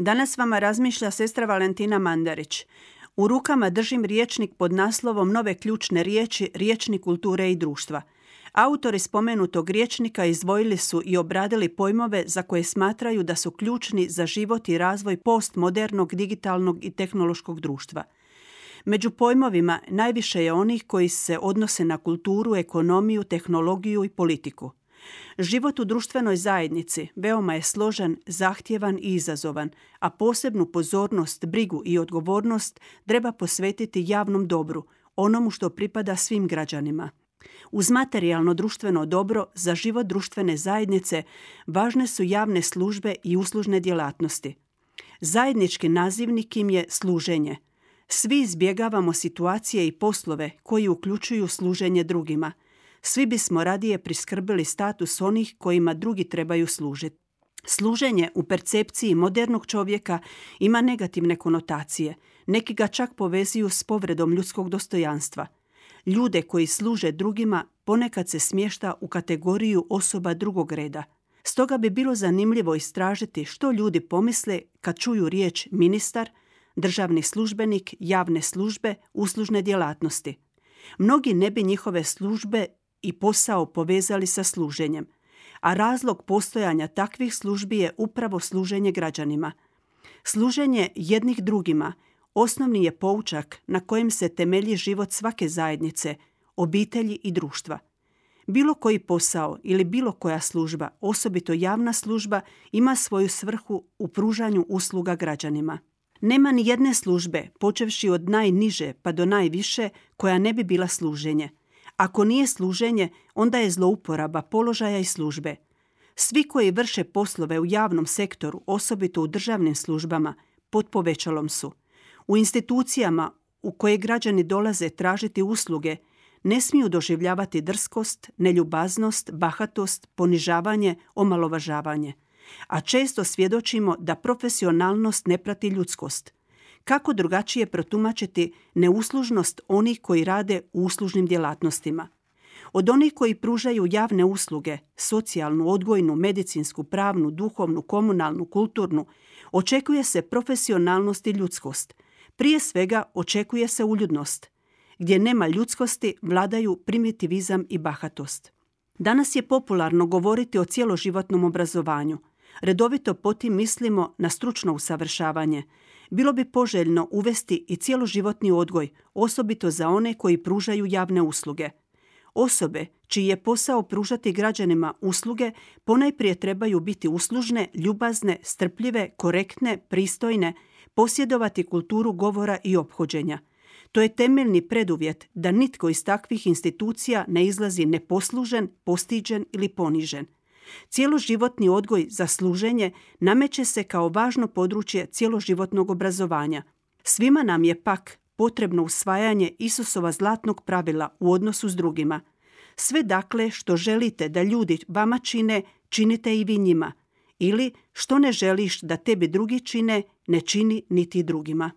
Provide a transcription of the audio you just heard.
Danas vama razmišlja sestra Valentina Mandarić. U rukama držim riječnik pod naslovom Nove ključne riječi, riječnik kulture i društva. Autori spomenutog riječnika izdvojili su i obradili pojmove za koje smatraju da su ključni za život i razvoj postmodernog, digitalnog i tehnološkog društva. Među pojmovima najviše je onih koji se odnose na kulturu, ekonomiju, tehnologiju i politiku. Život u društvenoj zajednici veoma je složen, zahtjevan i izazovan, a posebnu pozornost, brigu i odgovornost treba posvetiti javnom dobru, onomu što pripada svim građanima. Uz materijalno društveno dobro za život društvene zajednice važne su javne službe i uslužne djelatnosti. Zajednički nazivnik im je služenje. Svi izbjegavamo situacije i poslove koji uključuju služenje drugima – svi bismo radije priskrbili status onih kojima drugi trebaju služiti. Služenje u percepciji modernog čovjeka ima negativne konotacije. Neki ga čak povezuju s povredom ljudskog dostojanstva. Ljude koji služe drugima ponekad se smješta u kategoriju osoba drugog reda. Stoga bi bilo zanimljivo istražiti što ljudi pomisle kad čuju riječ ministar, državni službenik, javne službe, uslužne djelatnosti. Mnogi ne bi njihove službe i posao povezali sa služenjem, a razlog postojanja takvih službi je upravo služenje građanima. Služenje jednih drugima osnovni je poučak na kojem se temelji život svake zajednice, obitelji i društva. Bilo koji posao ili bilo koja služba, osobito javna služba, ima svoju svrhu u pružanju usluga građanima. Nema ni jedne službe, počevši od najniže pa do najviše, koja ne bi bila služenje. Ako nije služenje, onda je zlouporaba položaja i službe. Svi koji vrše poslove u javnom sektoru, osobito u državnim službama, pod povećalom su. U institucijama u koje građani dolaze tražiti usluge, ne smiju doživljavati drskost, neljubaznost, bahatost, ponižavanje, omalovažavanje. A često svjedočimo da profesionalnost ne prati ljudskost – kako drugačije protumačiti neuslužnost onih koji rade u uslužnim djelatnostima? Od onih koji pružaju javne usluge, socijalnu, odgojnu, medicinsku, pravnu, duhovnu, komunalnu, kulturnu, očekuje se profesionalnost i ljudskost. Prije svega očekuje se uljudnost. Gdje nema ljudskosti, vladaju primitivizam i bahatost. Danas je popularno govoriti o cjeloživotnom obrazovanju. Redovito potim mislimo na stručno usavršavanje, bilo bi poželjno uvesti i cjeloživotni odgoj, osobito za one koji pružaju javne usluge. Osobe čiji je posao pružati građanima usluge ponajprije trebaju biti uslužne, ljubazne, strpljive, korektne, pristojne, posjedovati kulturu govora i ophođenja. To je temeljni preduvjet da nitko iz takvih institucija ne izlazi neposlužen, postiđen ili ponižen. Cijeloživotni odgoj za služenje nameće se kao važno područje cjeloživotnog obrazovanja. Svima nam je pak potrebno usvajanje Isusova zlatnog pravila u odnosu s drugima. Sve dakle što želite da ljudi vama čine, činite i vi njima. Ili što ne želiš da tebi drugi čine, ne čini niti drugima.